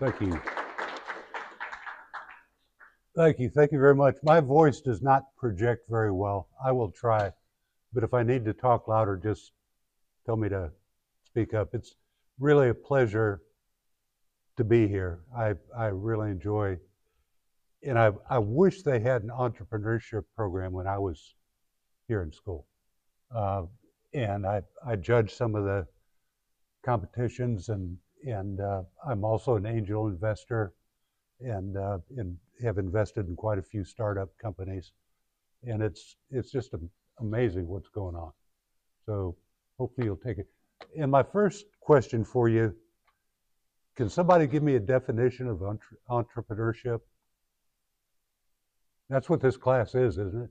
Thank you. Thank you. Thank you very much. My voice does not project very well. I will try. But if I need to talk louder, just tell me to speak up. It's really a pleasure to be here. I, I really enjoy, and I, I wish they had an entrepreneurship program when I was here in school. Uh, and I, I judge some of the competitions, and, and uh, I'm also an angel investor and, uh, have invested in quite a few startup companies. And it's, it's just amazing what's going on. So hopefully you'll take it. And my first question for you can somebody give me a definition of entre- entrepreneurship? That's what this class is, isn't it?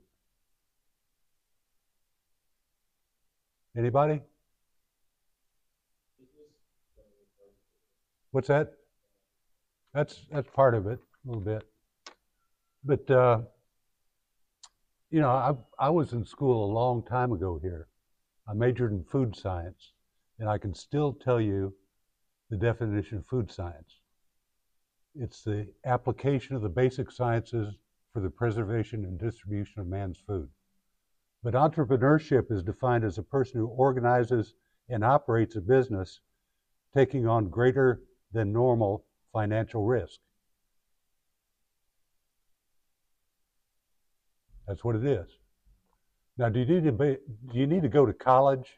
Anybody? What's that? That's that's part of it, a little bit. But uh, you know, I I was in school a long time ago here. I majored in food science, and I can still tell you the definition of food science. It's the application of the basic sciences for the preservation and distribution of man's food. But entrepreneurship is defined as a person who organizes and operates a business taking on greater than normal financial risk. That's what it is. Now, do you need to be, do you need to go to college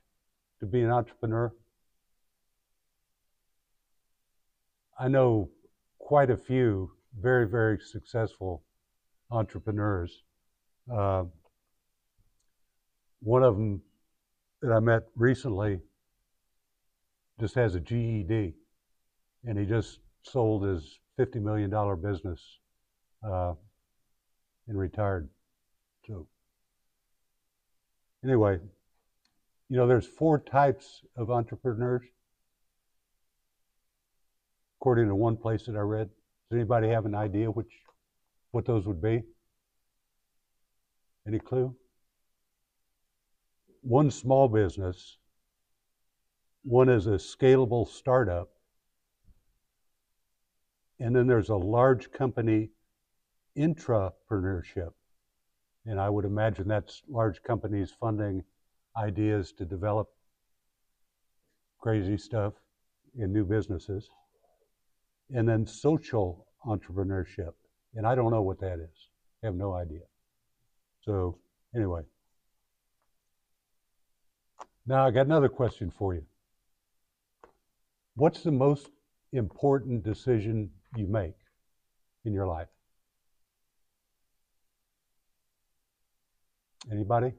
to be an entrepreneur? I know quite a few very, very successful entrepreneurs. Uh, one of them that I met recently just has a GED, and he just sold his $50 million business uh, and retired. So, anyway, you know, there's four types of entrepreneurs according to one place that I read. Does anybody have an idea which what those would be? Any clue? One small business, one is a scalable startup, and then there's a large company intrapreneurship. And I would imagine that's large companies funding ideas to develop crazy stuff in new businesses and then social entrepreneurship. And I don't know what that is. I have no idea. So, anyway. Now, I got another question for you. What's the most important decision you make in your life? Anybody?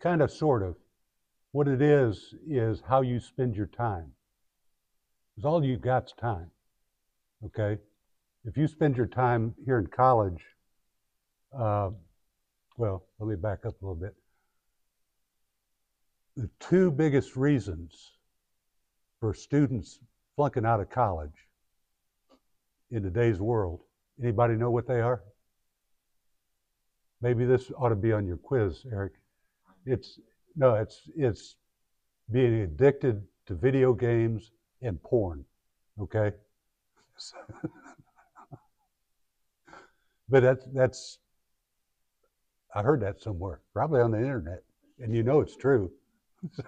Kind of, sort of. What it is, is how you spend your time. Because all you've got's time. Okay? If you spend your time here in college, uh, well, let me back up a little bit. The two biggest reasons for students flunking out of college in today's world, anybody know what they are? Maybe this ought to be on your quiz, Eric. It's no, it's it's being addicted to video games and porn. Okay? but that's that's I heard that somewhere, probably on the internet, and you know it's true.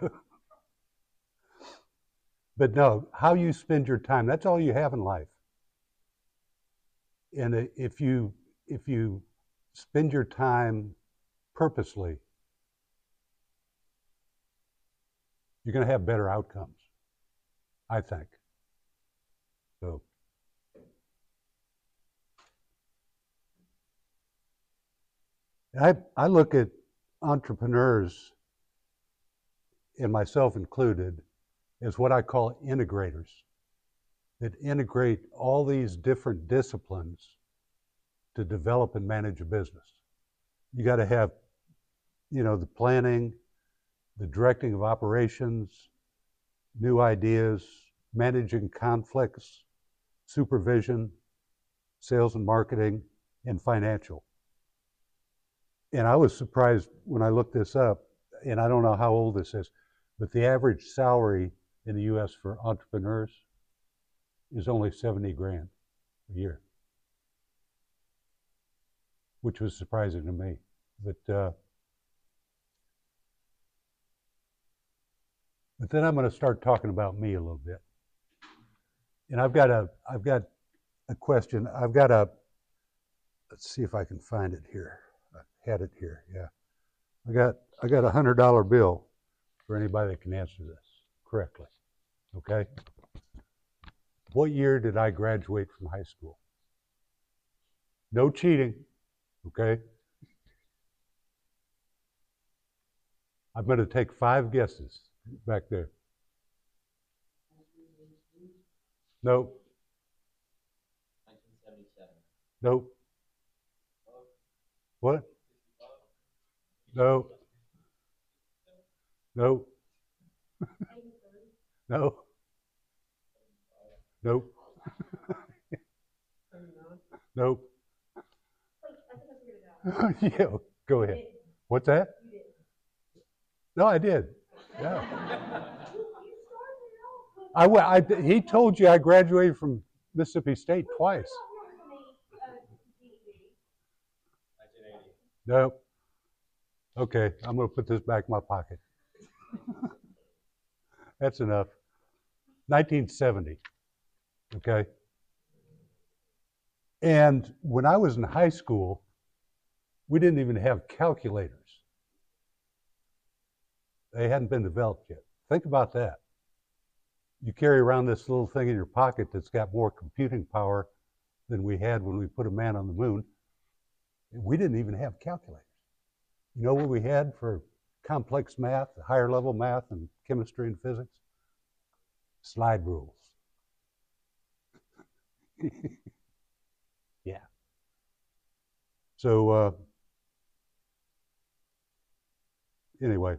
but no, how you spend your time, that's all you have in life. And if you if you spend your time purposely, you're going to have better outcomes. I think. So. I, I look at entrepreneurs, and myself included, as what I call integrators that integrate all these different disciplines to develop and manage a business. You got to have, you know, the planning, the directing of operations, new ideas, managing conflicts, supervision, sales and marketing, and financial. And I was surprised when I looked this up, and I don't know how old this is, but the average salary in the U.S. for entrepreneurs is only 70 grand a year, which was surprising to me. But uh, but then I'm going to start talking about me a little bit, and I've got a I've got a question. I've got a let's see if I can find it here. I had it here. Yeah, I got I got a hundred dollar bill for anybody that can answer this correctly. Okay. What year did I graduate from high school? No cheating. Okay. I'm going to take five guesses back there. Nope. 1977. Nope. What? No. No. no. Nope. nope. yeah, go ahead. What's that? No, I did. Yeah. I, I, he told you I graduated from Mississippi State twice. 1980. Nope. Okay, I'm going to put this back in my pocket. That's enough. 1970. Okay. And when I was in high school, we didn't even have calculators. They hadn't been developed yet. Think about that. You carry around this little thing in your pocket that's got more computing power than we had when we put a man on the moon. We didn't even have calculators. You know what we had for complex math, higher level math, and chemistry and physics? Slide rules. yeah. So, uh, anyway,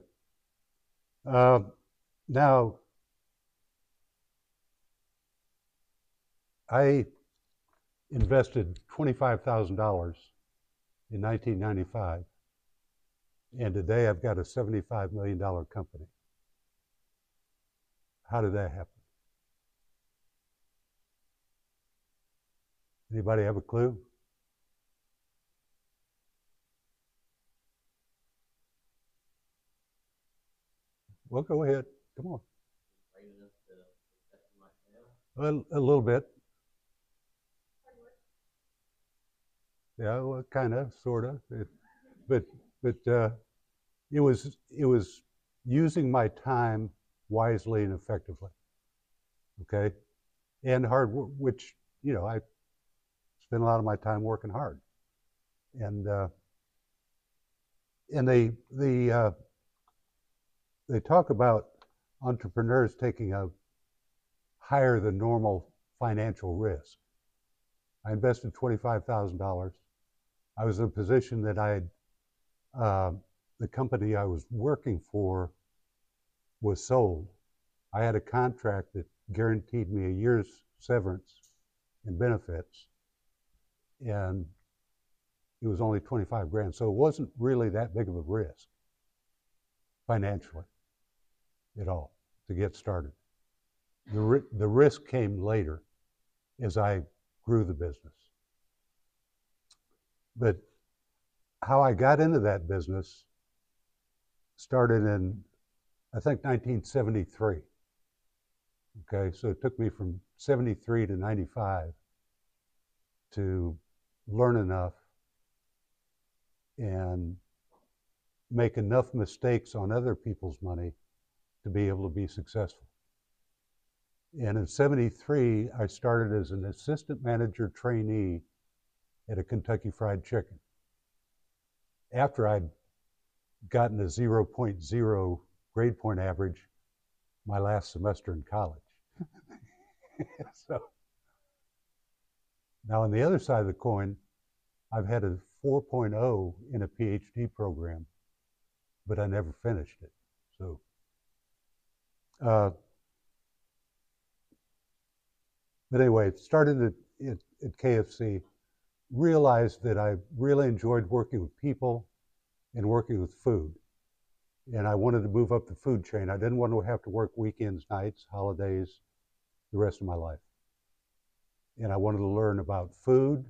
uh, now I invested $25,000 in 1995. And today I've got a $75 million company. How did that happen? Anybody have a clue? Well, go ahead. Come on. A, a little bit. Yeah, well, kind of, sort of. But but uh, it was it was using my time wisely and effectively. Okay, and hard, which you know I spend a lot of my time working hard, and uh, and they the uh, they talk about entrepreneurs taking a higher than normal financial risk. I invested twenty-five thousand dollars. I was in a position that I had, uh, the company I was working for was sold. I had a contract that guaranteed me a year's severance and benefits, and it was only twenty-five grand. So it wasn't really that big of a risk financially at all to get started. The, ri- the risk came later as I grew the business. But how I got into that business started in, I think, 1973. Okay, so it took me from 73 to 95 to learn enough and make enough mistakes on other people's money to be able to be successful. And in 73, I started as an assistant manager trainee at a Kentucky Fried Chicken. After I'd gotten a 0.0 grade point average my last semester in college. so now on the other side of the coin, I've had a 4.0 in a PhD program, but I never finished it. So uh, but anyway, started at, at, at KFC, realized that I really enjoyed working with people and working with food. and I wanted to move up the food chain. I didn't want to have to work weekends, nights, holidays, the rest of my life. And I wanted to learn about food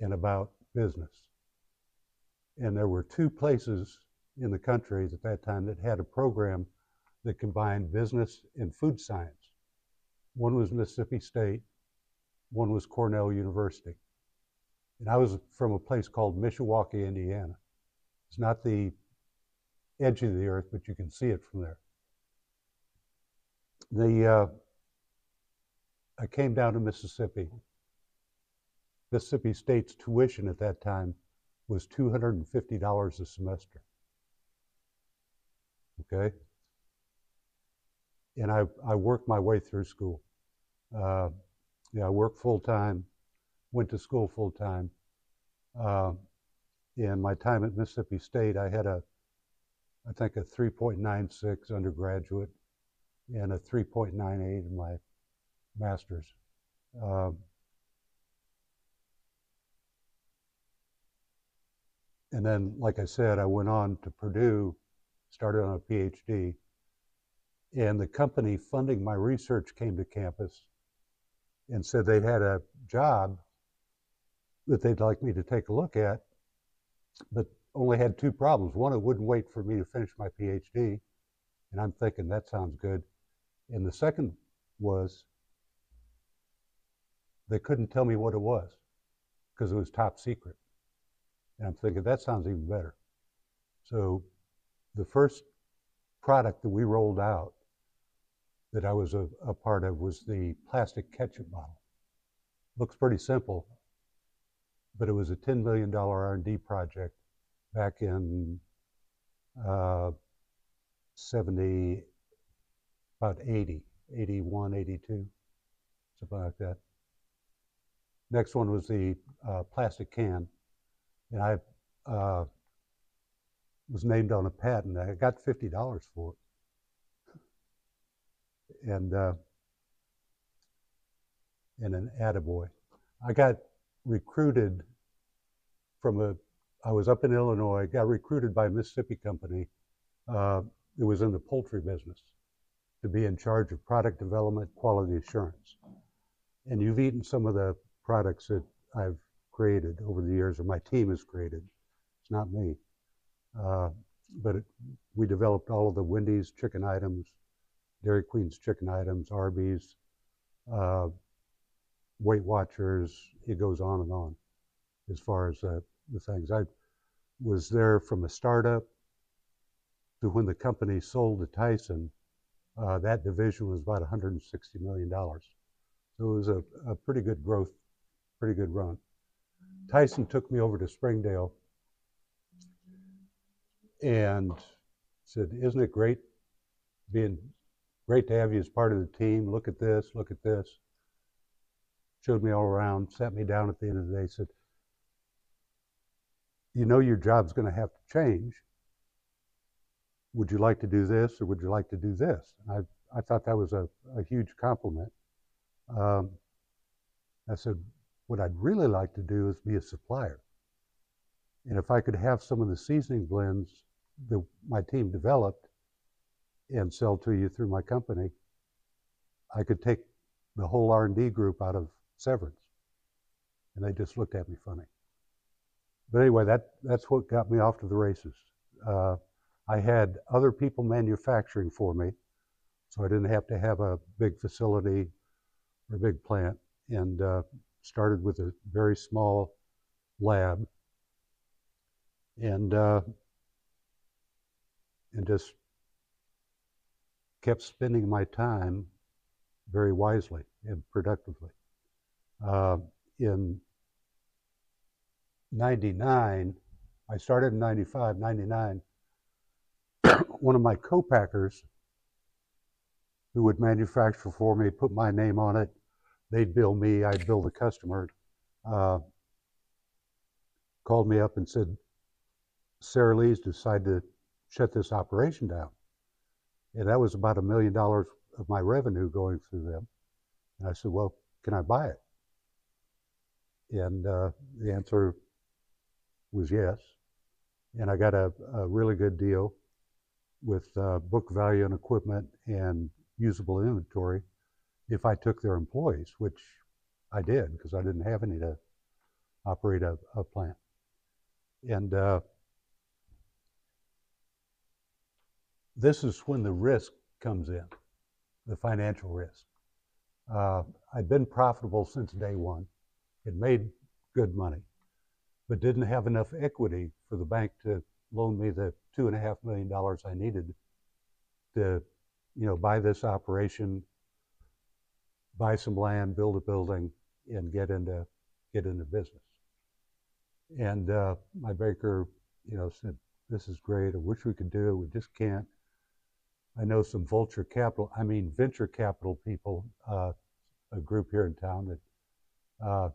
and about business. And there were two places in the country at that time that had a program that combined business and food science. One was Mississippi State, one was Cornell University. And I was from a place called Mishawaka, Indiana. It's not the edge of the earth, but you can see it from there. The uh, I came down to Mississippi. Mississippi State's tuition at that time was $250 a semester. Okay? And I, I worked my way through school. Uh, yeah, I worked full time, went to school full time. Uh, in my time at Mississippi State, I had a, I think a 3.96 undergraduate and a 3.98 in my master's. Um, and then, like I said, I went on to Purdue, started on a PhD, and the company funding my research came to campus and said they had a job that they'd like me to take a look at, but only had two problems. One, it wouldn't wait for me to finish my PhD, and I'm thinking that sounds good. And the second was they couldn't tell me what it was because it was top secret. And I'm thinking that sounds even better. So the first product that we rolled out that I was a, a part of was the plastic ketchup bottle. Looks pretty simple, but it was a $10 million R&D project back in uh, 70, about 80, 81, 82, something like that. Next one was the uh, plastic can, and I uh, was named on a patent. I got fifty dollars for it, and uh, and an attaboy. I got recruited from a. I was up in Illinois. Got recruited by a Mississippi company. Uh, it was in the poultry business to be in charge of product development, quality assurance. And you've eaten some of the products that I've created over the years, or my team has created. It's not me. Uh, but it, we developed all of the Wendy's chicken items, Dairy Queen's chicken items, Arby's, uh, Weight Watchers. It goes on and on as far as uh, the things. I was there from a startup to when the company sold to Tyson. Uh, that division was about $160 million. So it was a, a pretty good growth pretty good run. Tyson took me over to Springdale and said, Isn't it great being great to have you as part of the team? Look at this, look at this. Showed me all around, sat me down at the end of the day, said, You know your job's going to have to change. Would you like to do this or would you like to do this? I, I thought that was a, a huge compliment. Um, I said, what I'd really like to do is be a supplier. And if I could have some of the seasoning blends that my team developed and sell to you through my company, I could take the whole R&D group out of severance. And they just looked at me funny. But anyway, that, that's what got me off to the races. Uh, I had other people manufacturing for me, so I didn't have to have a big facility or a big plant. And uh, started with a very small lab and uh, and just kept spending my time very wisely and productively. Uh, in 99, I started in 95, 99, one of my co-packers who would manufacture for me, put my name on it, they'd bill me, I'd bill the customer. Uh, called me up and said, Sara Lee's decided to shut this operation down. And that was about a million dollars of my revenue going through them. And I said, well, can I buy it? And uh, the answer was yes. and I got a, a really good deal with uh, book value and equipment and usable inventory if I took their employees, which I did because I didn't have any to operate a, a plant. And uh, this is when the risk comes in, the financial risk. Uh, I'd been profitable since day one. It made good money, but didn't have enough equity for the bank to loan me the two and a half million dollars I needed to, you know, buy this operation, buy some land, build a building, and get into get into business. And uh, my banker, you know, said, "This is great. I wish we could do it. We just can't." I know some vulture capital, I mean venture capital people, uh, a group here in town that uh,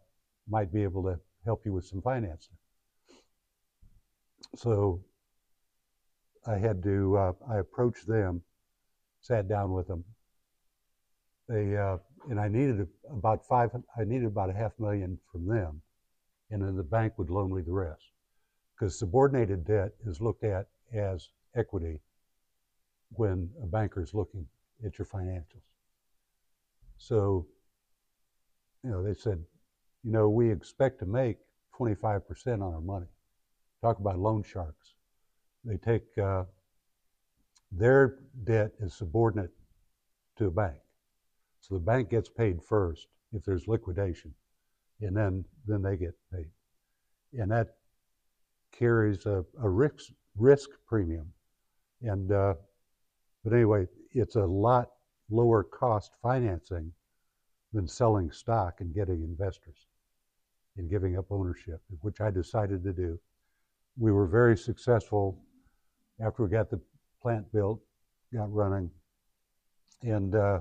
might be able to help you with some financing. So I had to, uh, I approached them, sat down with them. They, uh, and I needed about five, I needed about a half million from them, and then the bank would loan me the rest. Because subordinated debt is looked at as equity when a banker is looking at your financials. So, you know, they said, you know, we expect to make 25% on our money. Talk about loan sharks. They take uh, their debt is subordinate to a bank. So the bank gets paid first if there's liquidation, and then then they get paid, and that carries a, a risk risk premium. And uh, but anyway, it's a lot lower cost financing than selling stock and getting investors and giving up ownership, which I decided to do. We were very successful after we got the plant built, got running, and uh,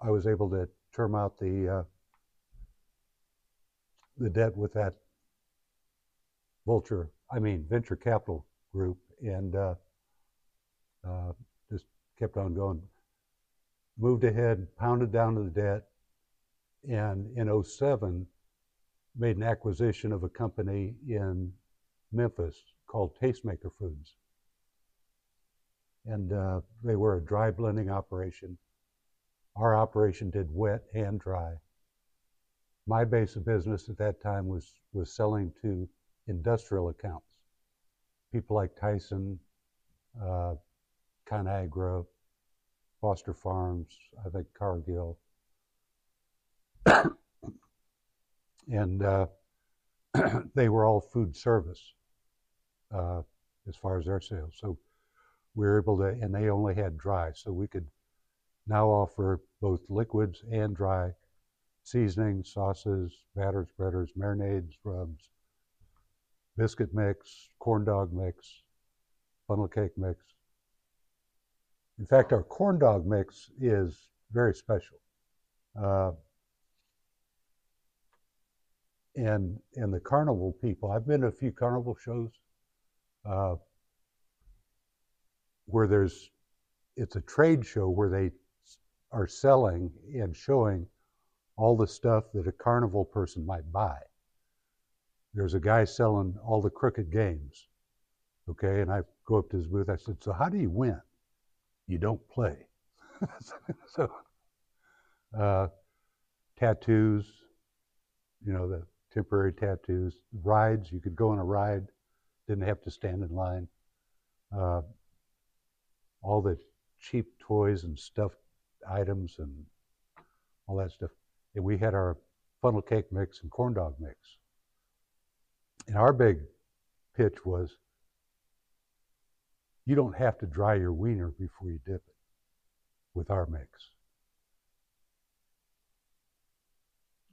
I was able to term out the uh, the debt with that vulture, I mean venture capital group, and uh, uh just kept on going. Moved ahead, pounded down to the debt, and in 07 made an acquisition of a company in Memphis called TasteMaker Foods. And uh, they were a dry blending operation. Our operation did wet and dry. My base of business at that time was, was selling to industrial accounts. People like Tyson, uh, ConAgra, Foster Farms, I think Cargill. And uh, they were all food service uh, as far as their sales. So we were able to, and they only had dry, so we could now offer both liquids and dry seasonings, sauces, batters, breaders, marinades, rubs, biscuit mix, corn dog mix, funnel cake mix. In fact, our corn dog mix is very special. Uh, and and the carnival people. I've been to a few carnival shows uh, where there's it's a trade show where they are selling and showing all the stuff that a carnival person might buy. There's a guy selling all the crooked games. Okay, and I go up to his booth. I said, "So how do you win? You don't play." so, uh, tattoos, you know, the temporary tattoos, rides. You could go on a ride, didn't have to stand in line. Uh, all the cheap toys and stuffed items and all that stuff. And we had our funnel cake mix and corn dog mix. And our big pitch was you don't have to dry your wiener before you dip it with our mix.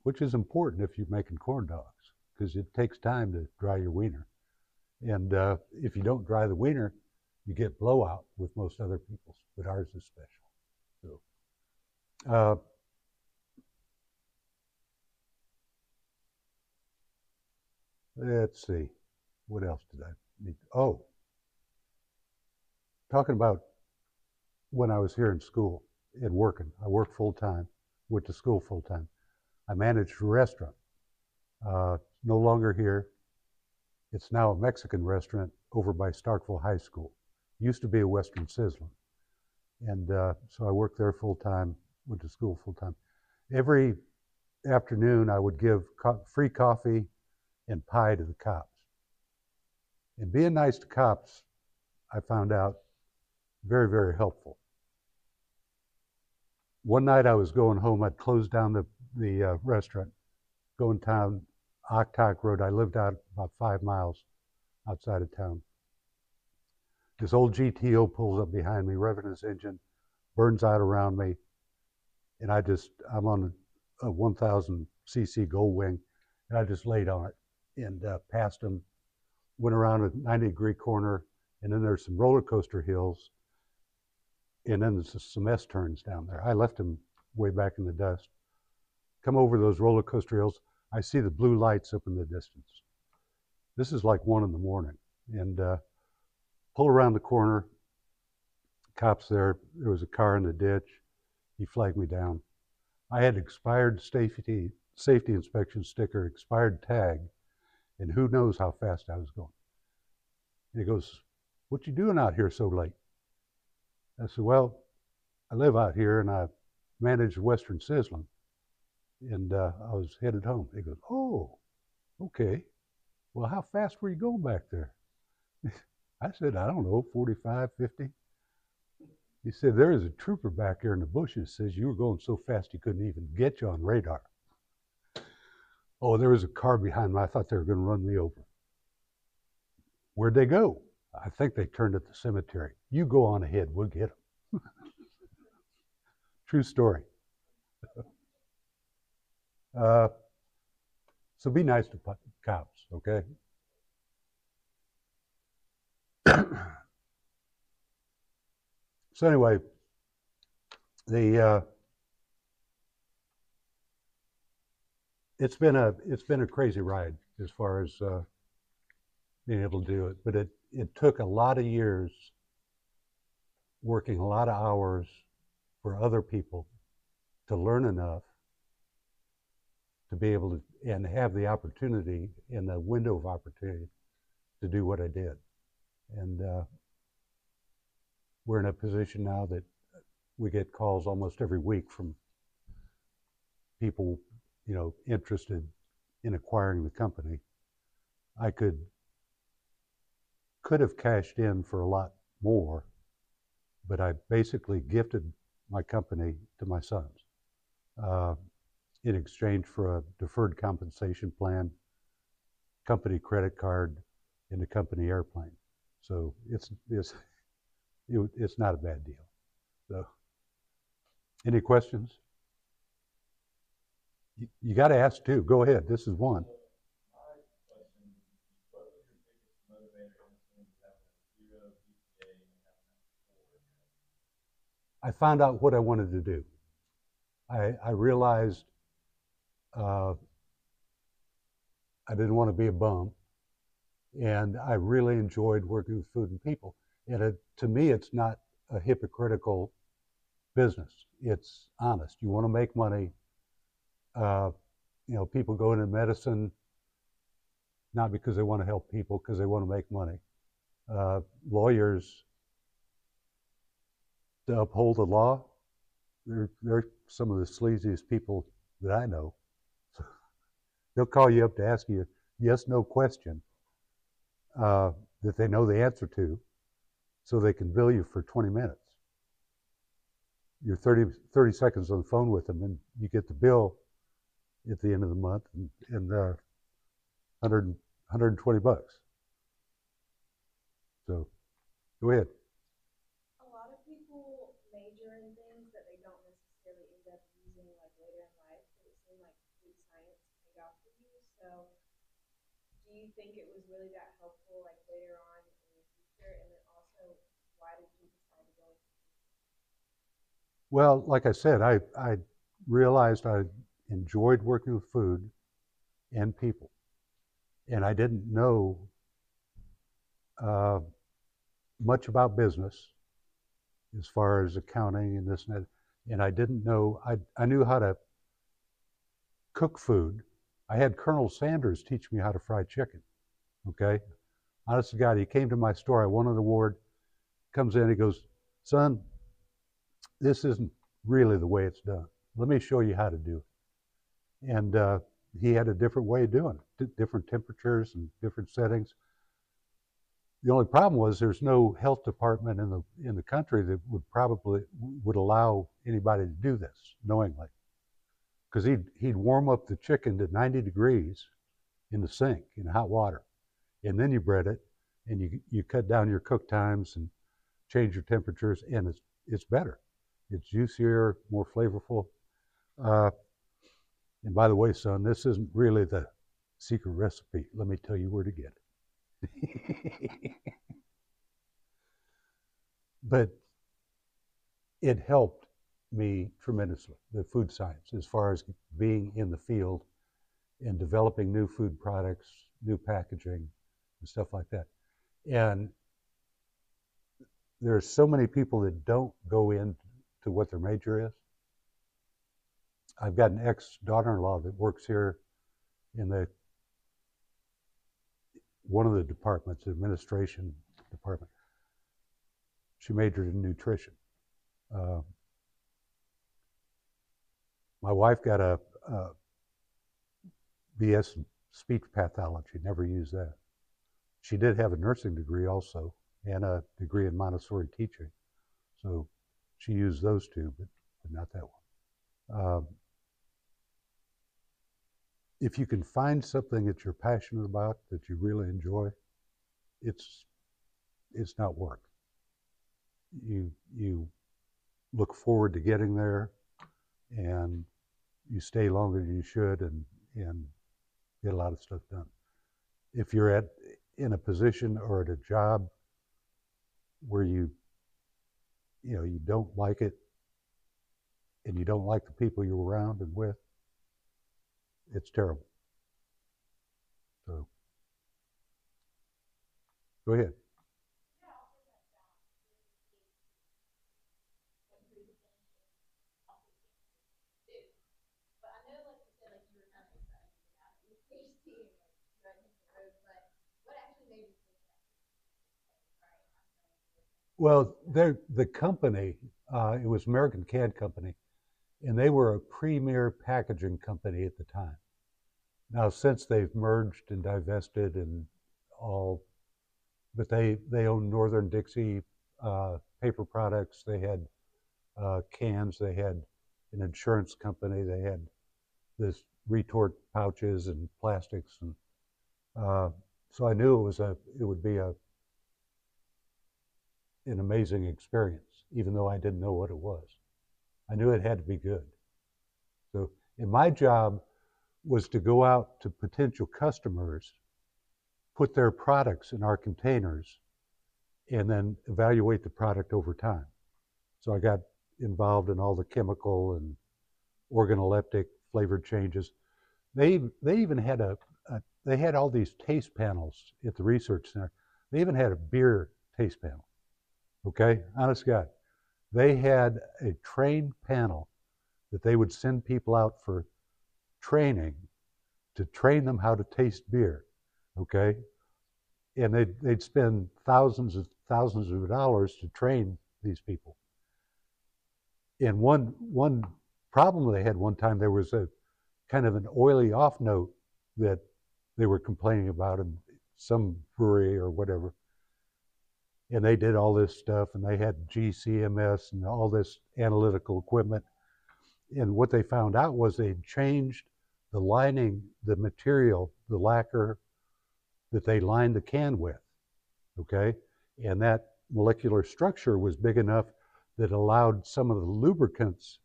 Which is important if you're making corn dogs because it takes time to dry your wiener. And uh, if you don't dry the wiener, you get blowout with most other people's, but ours is special. So, uh, let's see, what else did I need? Oh, talking about when I was here in school and working. I worked full time, went to school full time. I managed a restaurant. Uh, no longer here. It's now a Mexican restaurant over by Starkville High School. Used to be a Western Sizzler. And uh, so I worked there full time, went to school full time. Every afternoon, I would give co- free coffee and pie to the cops. And being nice to cops, I found out very, very helpful. One night I was going home. I'd closed down the, the uh, restaurant, going down Oktoc Road. I lived out about five miles outside of town. This old GTO pulls up behind me, revving his engine, burns out around me, and I just, I'm on a 1000 cc Gold Wing, and I just laid on it and uh, passed him, went around a 90 degree corner, and then there's some roller coaster hills, and then there's some S turns down there. I left him way back in the dust. Come over those roller coaster hills, I see the blue lights up in the distance. This is like one in the morning, and uh, pull around the corner. Cops there. There was a car in the ditch. He flagged me down. I had expired safety safety inspection sticker, expired tag, and who knows how fast I was going. And he goes, "What you doing out here so late?" I said, "Well, I live out here and I manage Western Sizzlin, and uh, I was headed home." He goes, "Oh, okay. Well, how fast were you going back there?" I said, "I don't know, 45, 50." He said, There is a trooper back there in the bushes says you were going so fast he couldn't even get you on radar. Oh, there was a car behind me. I thought they were going to run me over. Where'd they go? I think they turned at the cemetery. You go on ahead, we'll get them. True story. uh, so be nice to cows, okay? So anyway, the uh, it's been a it's been a crazy ride as far as uh, being able to do it, but it it took a lot of years working a lot of hours for other people to learn enough to be able to and have the opportunity and the window of opportunity to do what I did, and uh, we're in a position now that we get calls almost every week from people, you know, interested in acquiring the company. I could could have cashed in for a lot more, but I basically gifted my company to my sons uh, in exchange for a deferred compensation plan, company credit card, and a company airplane. So it's it's it, it's not a bad deal. So, any questions? You, you got to ask too. Go ahead. This is one. I found out what I wanted to do. I, I realized uh, I didn't want to be a bum, and I really enjoyed working with food and people. And it, to me, it's not a hypocritical business. It's honest. You want to make money. Uh, you know, people go into medicine not because they want to help people, because they want to make money. Uh, lawyers to uphold the law, they're, they're some of the sleaziest people that I know. They'll call you up to ask you a yes no question uh, that they know the answer to so they can bill you for 20 minutes. You're 30, 30 seconds on the phone with them, and you get the bill at the end of the month, and, and uh, 100, 120 bucks. So, go ahead. A lot of people major in things that they don't necessarily end up using like later in life. But it seemed like food science paid off for you. So, do you think it was really that helpful like later on in the future? And then also, why did you decide to go into Well, like I said, I, I realized I enjoyed working with food and people. And I didn't know uh, much about business as far as accounting and this and that. And I didn't know, I, I knew how to cook food. I had Colonel Sanders teach me how to fry chicken. Okay? Honest to God, he came to my store. I won an award. Comes in, he goes, "Son, this isn't really the way it's done. Let me show you how to do it." And uh, he had a different way of doing it, di- different temperatures and different settings. The only problem was there's no health department in the in the country that would probably would allow anybody to do this knowingly, because he'd he'd warm up the chicken to 90 degrees in the sink in hot water, and then you bread it, and you you cut down your cook times and change your temperatures, and it's it's better, it's juicier, more flavorful. Uh, and by the way, son, this isn't really the secret recipe. Let me tell you where to get it. but it helped me tremendously, the food science, as far as being in the field and developing new food products, new packaging, and stuff like that. And there are so many people that don't go into what their major is. I've got an ex daughter in law that works here in the one of the departments, administration department. She majored in nutrition. Uh, my wife got a, a BS in speech pathology, never used that. She did have a nursing degree also and a degree in Montessori teaching. So she used those two, but, but not that one. Um, if you can find something that you're passionate about that you really enjoy, it's it's not work. You you look forward to getting there, and you stay longer than you should, and and get a lot of stuff done. If you're at in a position or at a job where you you know you don't like it, and you don't like the people you're around and with, it's terrible. So, go ahead. But I know, like you said, like you were kind of excited about it with PhD and like driving the road, but what actually made you think that? Like, all right, I'm going to do this. Well, the company, uh, it was American Can Company, and they were a premier packaging company at the time. Now, since they've merged and divested and all, but they they own Northern Dixie uh, paper products. They had uh, cans. They had an insurance company. They had this retort pouches and plastics, and uh, so I knew it was a it would be a an amazing experience, even though I didn't know what it was. I knew it had to be good. So, and my job was to go out to potential customers, put their products in our containers, and then evaluate the product over time. So I got involved in all the chemical and organoleptic flavor changes. They they even had a, a they had all these taste panels at the research center. They even had a beer taste panel. Okay, honest God, they had a trained panel that they would send people out for training to train them how to taste beer. Okay, and they'd they'd spend thousands of thousands of dollars to train these people. And one one problem they had one time there was a kind of an oily off note that they were complaining about in some brewery or whatever. And they did all this stuff and they had GCMS and all this analytical equipment. And what they found out was they'd changed the lining, the material, the lacquer that they lined the can with. Okay? And that molecular structure was big enough that allowed some of the lubricants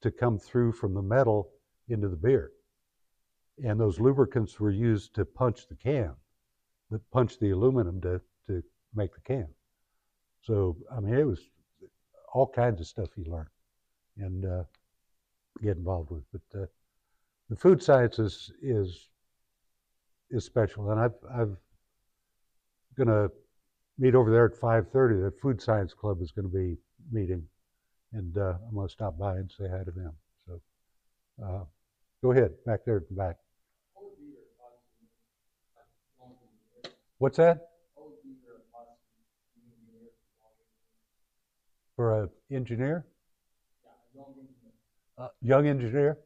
to come through from the metal into the beer. And those lubricants were used to punch the can, that punch the aluminum to make the can. So, I mean, it was all kinds of stuff you learn and uh, get involved with. But uh, the food sciences is is special, and I've I've gonna meet over there at 5:30. The food science club is going to be meeting, and uh, I'm going to stop by and say hi to them. So, uh, go ahead back there at the back. What's that? For a engineer? Young engineer. Uh, young engineer?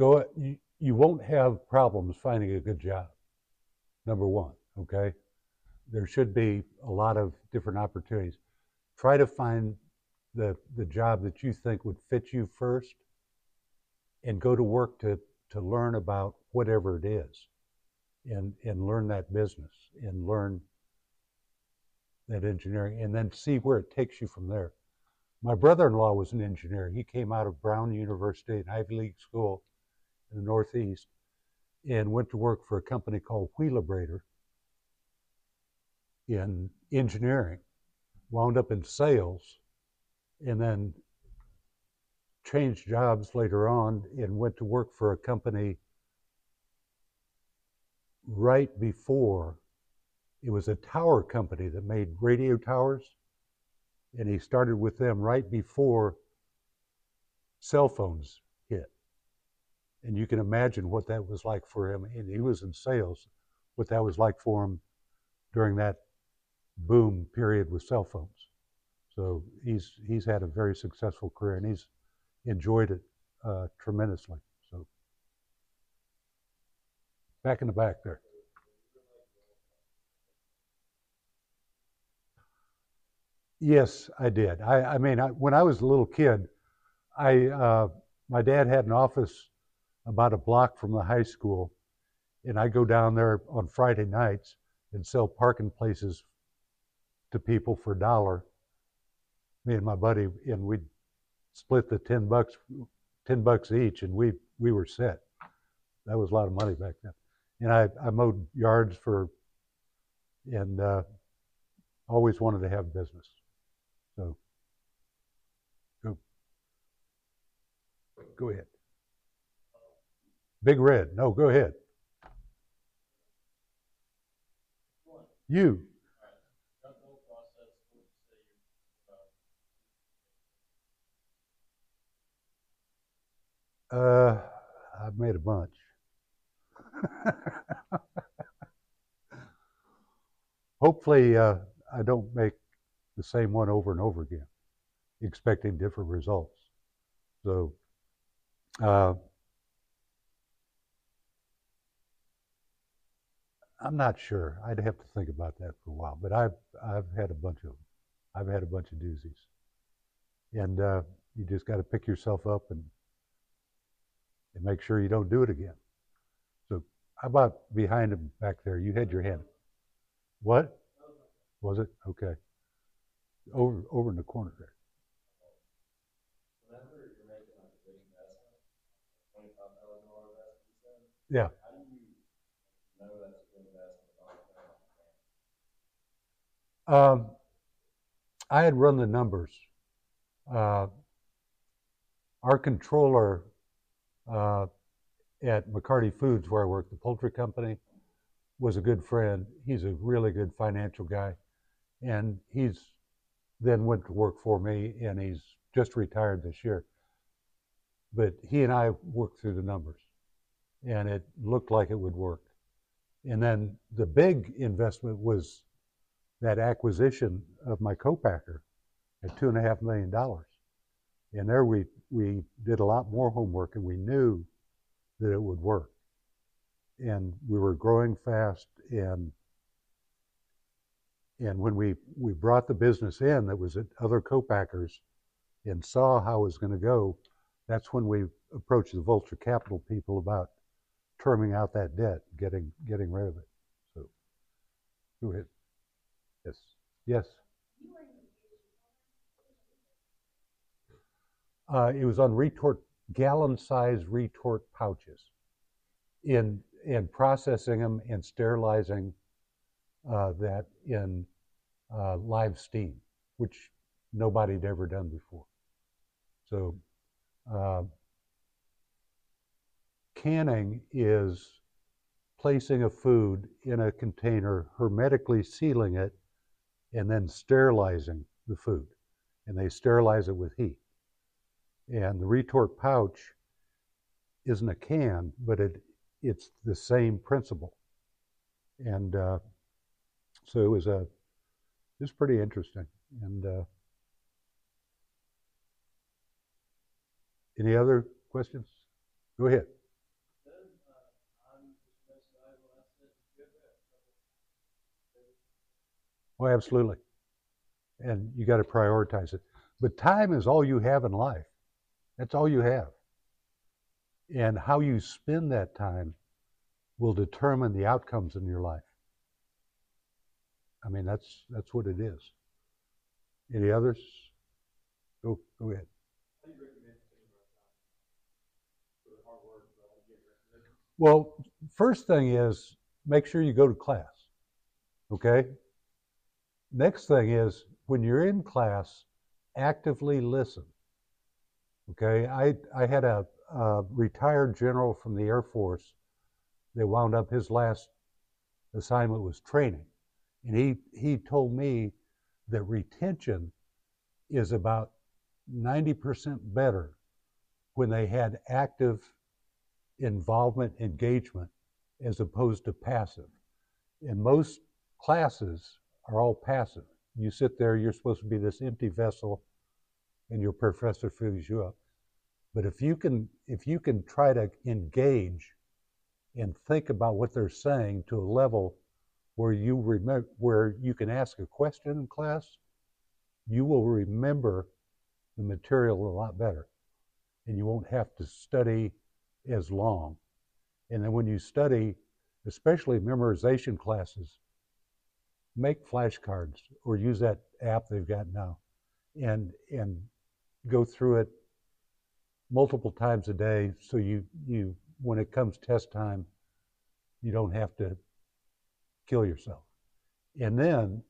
Go, you, you won't have problems finding a good job. Number one, okay? There should be a lot of different opportunities. Try to find the, the job that you think would fit you first and go to work to, to learn about whatever it is and, and learn that business and learn that engineering and then see where it takes you from there. My brother-in-law was an engineer. He came out of Brown University, an Ivy League school in the Northeast, and went to work for a company called Wheelabrator in engineering, wound up in sales, and then changed jobs later on and went to work for a company right before it was a tower company that made radio towers and he started with them right before cell phones hit. And you can imagine what that was like for him and he was in sales what that was like for him during that boom period with cell phones. So he's he's had a very successful career and he's enjoyed it uh, tremendously. So back in the back there Yes, I did. I, I mean, I, when I was a little kid, I uh, my dad had an office about a block from the high school, and I go down there on Friday nights and sell parking places to people for a dollar. Me and my buddy, and we'd split the ten bucks, ten bucks each, and we we were set. That was a lot of money back then. And I, I mowed yards for, and uh, always wanted to have business. So, go. Go ahead. Big Red. No, go ahead. You. Uh, I've made a bunch. Hopefully, uh, I don't make the same one over and over again, expecting different results. So, uh, I'm not sure. I'd have to think about that for a while. But I've I've had a bunch of. I've had a bunch of doozies, and uh, you just got to pick yourself up and and make sure you don't do it again. So, how about behind him back there? You had your hand. What was it? Okay, over over in the corner there. whenever you're making like a big investment, twenty-five thousand dollar investment, you said? Yeah. How do you know that's a good investment without knowing the plan? Um, I had run the numbers. Uh, our controller uh, at McCarty Foods, where I work, the poultry company, was a good friend. He's a really good financial guy, and he's then went to work for me, and he's just retired this year. But he and I worked through the numbers, and it looked like it would work. And then the big investment was that acquisition of my co-packer at two and a half million dollars. And there we we did a lot more homework and we knew that it would work. And we were growing fast and and when we, we brought the business in that was at other co-packers and saw how it was going to go, that's when we approached the Vulture Capital people about terming out that debt, getting getting rid of it. So go ahead. Yes. Yes. Uh, it was on retort, gallon-sized retort pouches, in in processing them and sterilizing uh, that in uh, live steam, which nobody had ever done before. So, uh, canning is placing a food in a container, hermetically sealing it, and then sterilizing the food. And they sterilize it with heat. And the retort pouch isn't a can, but it it's the same principle. And uh, so it was a it's pretty interesting. And uh, any other questions? Go ahead. Oh, absolutely. And you got to prioritize it. But time is all you have in life. That's all you have. And how you spend that time will determine the outcomes in your life. I mean, that's that's what it is. Any others? Go go ahead. How do you recommend taking our time? For the hard work, but I get recognition. Well, first thing is make sure you go to class. Okay? Next thing is when you're in class, actively listen. Okay? I, I had a, a retired general from the Air Force that wound up his last assignment was training. And he, he told me that retention is about 90% better when they had active involvement, engagement, as opposed to passive. And most classes are all passive. You sit there, you're supposed to be this empty vessel, and your professor fills you up. But if you can, if you can try to engage and think about what they're saying to a level where you remember, where you can ask a question in class, you will remember the material a lot better, and you won't have to study as long. And then when you study, especially memorization classes, make flashcards or use that app they've got now and and go through it multiple times a day so you you when it comes test time you don't have to kill yourself. And then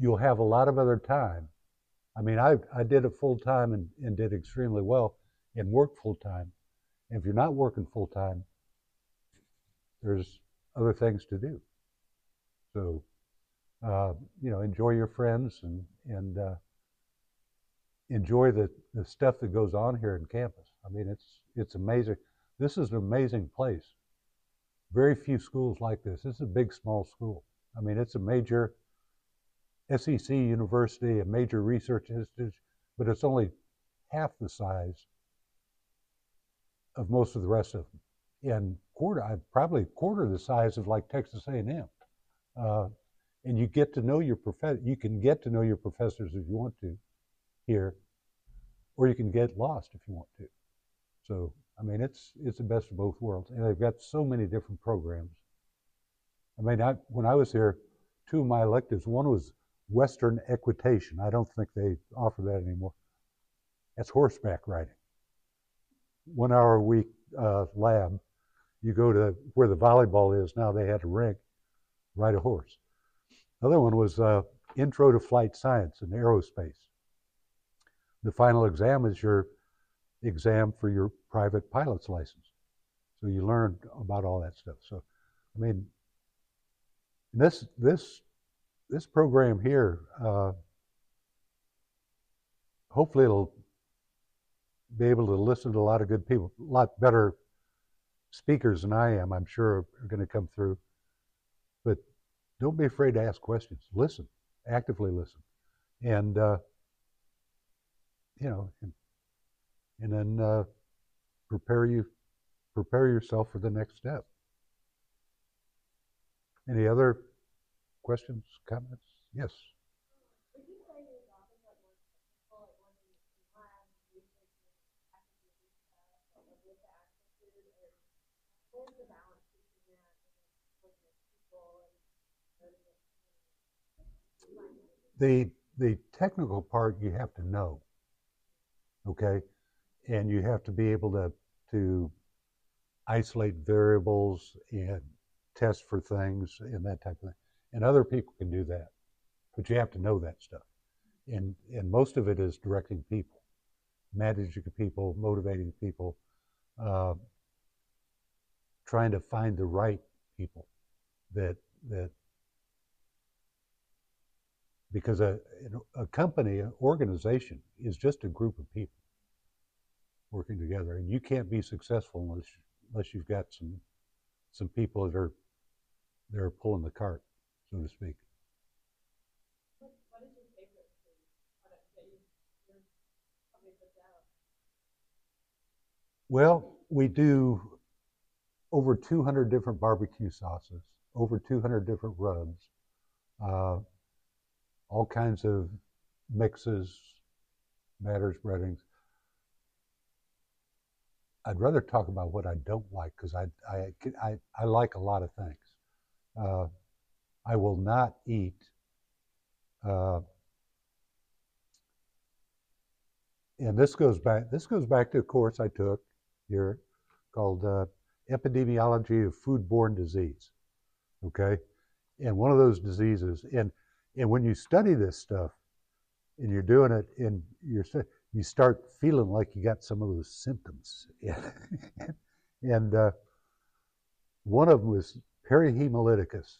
you'll have a lot of other time. I mean, I, I did it full time and, and did extremely well and worked full time. And if you're not working full time, there's other things to do. So, uh, you know, enjoy your friends and, and uh, enjoy the, the stuff that goes on here in campus. I mean, it's, it's amazing. This is an amazing place. Very few schools like this. This is a big, small school. I mean, it's a major SEC university, a major research institute, but it's only half the size of most of the rest of them. And quarter, probably a quarter the size of like Texas A&M. Uh, and you get to know your professor. You can get to know your professors if you want to here, or you can get lost if you want to. So I mean, it's it's the best of both worlds, and they've got so many different programs. I mean, I, when I was here, two of my electives. One was Western equitation. I don't think they offer that anymore. That's horseback riding. One hour a week uh, lab. You go to where the volleyball is now. They had a rink. Ride a horse. Another one was uh, Intro to Flight Science and Aerospace. The final exam is your exam for your private pilot's license. So you learn about all that stuff. So, I mean, this this this program here, uh, hopefully it'll be able to listen to a lot of good people, a lot better speakers than I am. I'm sure are going to come through. But don't be afraid to ask questions. Listen, actively listen, and uh, you know, and, and then uh, prepare you prepare yourself for the next step. Any other questions, comments? Yes. Would you say your job is like more technical, like working in labs, researching actively stuff, like with the actual food, or where's the balance between that and then working with people and learning it? The the technical part you have to know. Okay? And you have to be able to to isolate variables and test for things and that type of thing. And other people can do that. But you have to know that stuff. And and most of it is directing people, managing people, motivating people, uh, trying to find the right people that that because a, a company, an organization is just a group of people working together. And you can't be successful unless unless you've got some some people that are that are pulling the cart, so to speak. What, what is your favorite product that you, out? Well, we do over 200 different barbecue sauces, over 200 different rubs, uh, all kinds of mixes, batters, breadings. I'd rather talk about what I don't like because I, I, I, I like a lot of things. Uh, I will not eat uh, and this goes back this goes back to a course I took here called uh, epidemiology of foodborne disease okay and one of those diseases and and when you study this stuff and you're doing it and you're st- you start feeling like you got some of those symptoms. And uh, one of them was parahaemolyticus.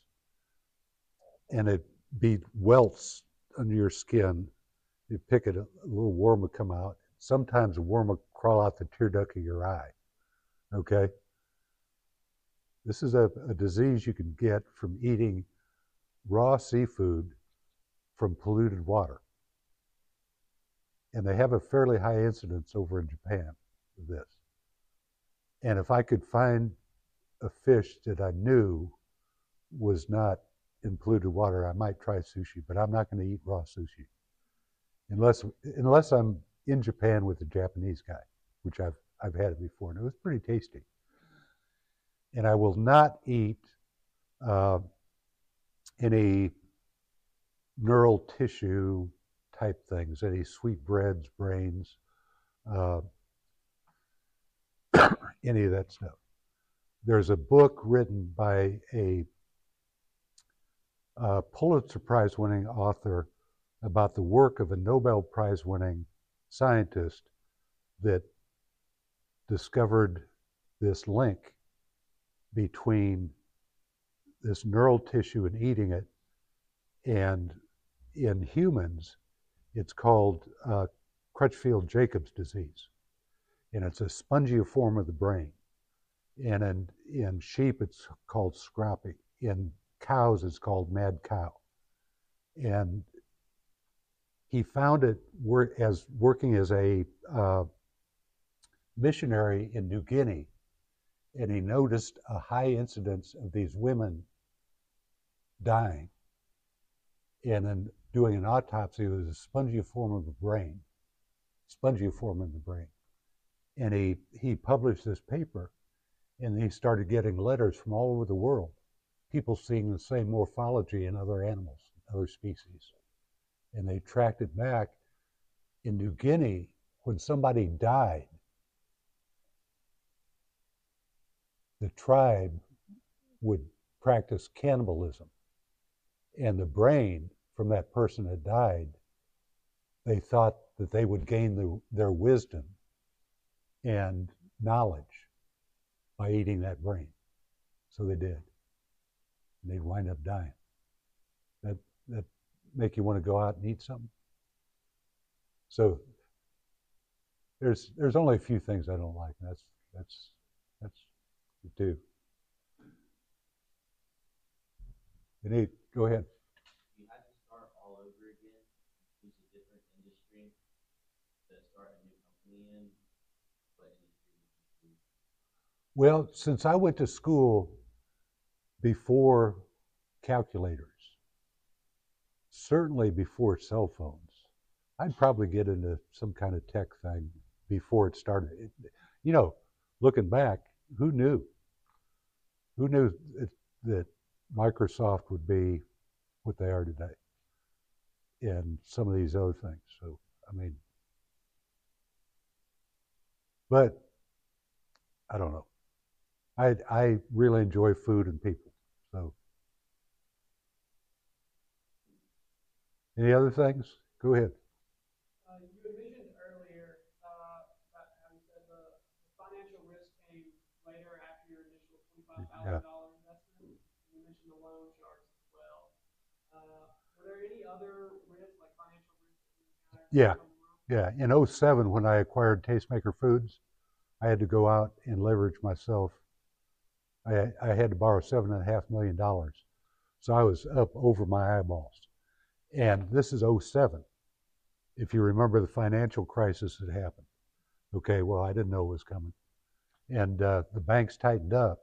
And it be welts under your skin. You pick it a little worm would come out. Sometimes a worm will crawl out the tear duct of your eye. Okay? This is a, a disease you can get from eating raw seafood from polluted water. And they have a fairly high incidence over in Japan of this. And if I could find a fish that I knew was not in polluted water, I might try sushi, but I'm not going to eat raw sushi. Unless unless I'm in Japan with a Japanese guy, which I've I've had it before, and it was pretty tasty and I will not eat uh, any neural tissue type things, any sweetbreads, brains, uh, any of that stuff. There's a book written by a, a Pulitzer Prize winning author about the work of a Nobel Prize winning scientist that discovered this link between this neural tissue and eating it, and in humans, it's called uh, Creutzfeldt Jakob's disease, and it's a spongy form of the brain. And in, in sheep, it's called scrapie. In cows, it's called mad cow. And he found it wor- as working as a uh, missionary in New Guinea and he noticed a high incidence of these women dying. And doing an autopsy, it was a spongiform of the brain, spongy form in the brain. And he, he published this paper, and he started getting letters from all over the world, people seeing the same morphology in other animals, other species. And they tracked it back. In New Guinea, when somebody died, the tribe would practice cannibalism. And the brain from that person had died, they thought that they would gain the, their wisdom and knowledge by eating that brain. So they did. And they'd wind up dying. That, that make you want to go out and eat something? So there's there's only a few things I don't like. That's that's that's you do. Nate, go ahead. You had to start all over again, choose a different industry to start a new company in, what industry would you choose? Well, since I went to school before calculators, certainly before cell phones, I'd probably get into some kind of tech thing before it started. It- you know, looking back, who knew? Who knew that, that Microsoft would be what they are today? And some of these other things. So, I mean, but I don't know. I, I really enjoy food and people. So, any other things? Go ahead. Uh, you mentioned earlier, uh, about how you said the, the financial risk came later after your initial twenty-five thousand dollar investment. You mentioned the loan sharks as well. Uh, were there any other risks, like financial risks that you encountered? Yeah. loan? Yeah, in 07, when I acquired TasteMaker Foods, I had to go out and leverage myself. I, I had to borrow seven and a half million dollars. So I was up over my eyeballs. And this is 07. if you remember the financial crisis that happened. Okay, well, I didn't know it was coming. And uh, the banks tightened up,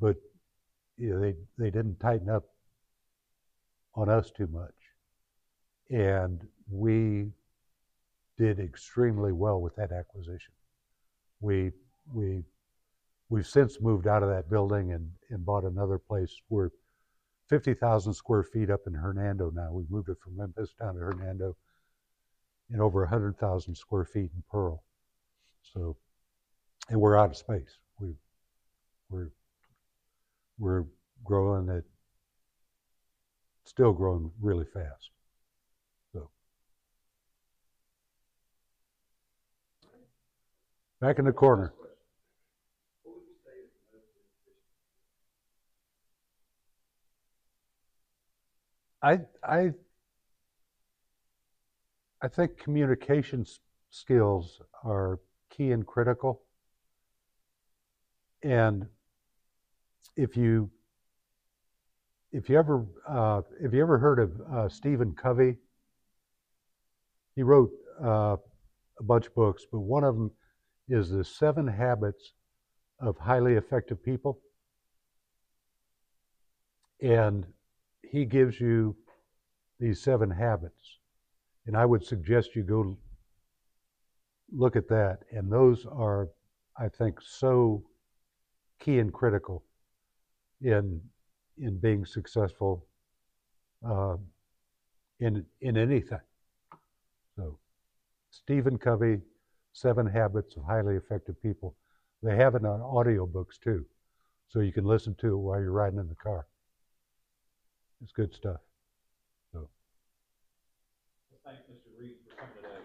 but you know, they, they didn't tighten up on us too much. And we did extremely well with that acquisition. We, we, we've since moved out of that building and, and bought another place. We're 50,000 square feet up in Hernando now. We moved it from Memphis down to Hernando and over 100,000 square feet in Pearl. So, and we're out of space. We, we're, we're growing at, still growing really fast. So, back in the corner. I, I, I think communication skills are key and critical. And if you, if you ever, uh, have you ever heard of uh, Stephen Covey? He wrote uh, a bunch of books, but one of them is the Seven Habits of Highly Effective People. And he gives you these seven habits. And I would suggest you go look at that. And those are, I think, so key and critical in in being successful uh, in in anything. So, Stephen Covey, Seven Habits of Highly Effective People. They have it on audiobooks too, so you can listen to it while you're riding in the car. It's good stuff. So, Mr. Reed for coming today.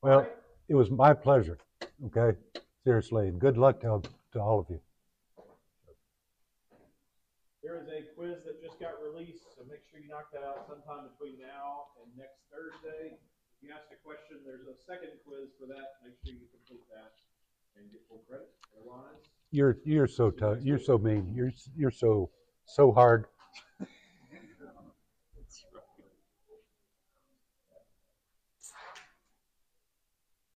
well, it was my pleasure. Okay, seriously, and good luck to to all of you. There is a quiz that just got released, so make sure you knock that out sometime between now and next Thursday. If you ask a question, there's a second quiz for that. Make sure you complete that and get full credit. Otherwise, You're you're so tough. You're so mean. You're you're so so hard.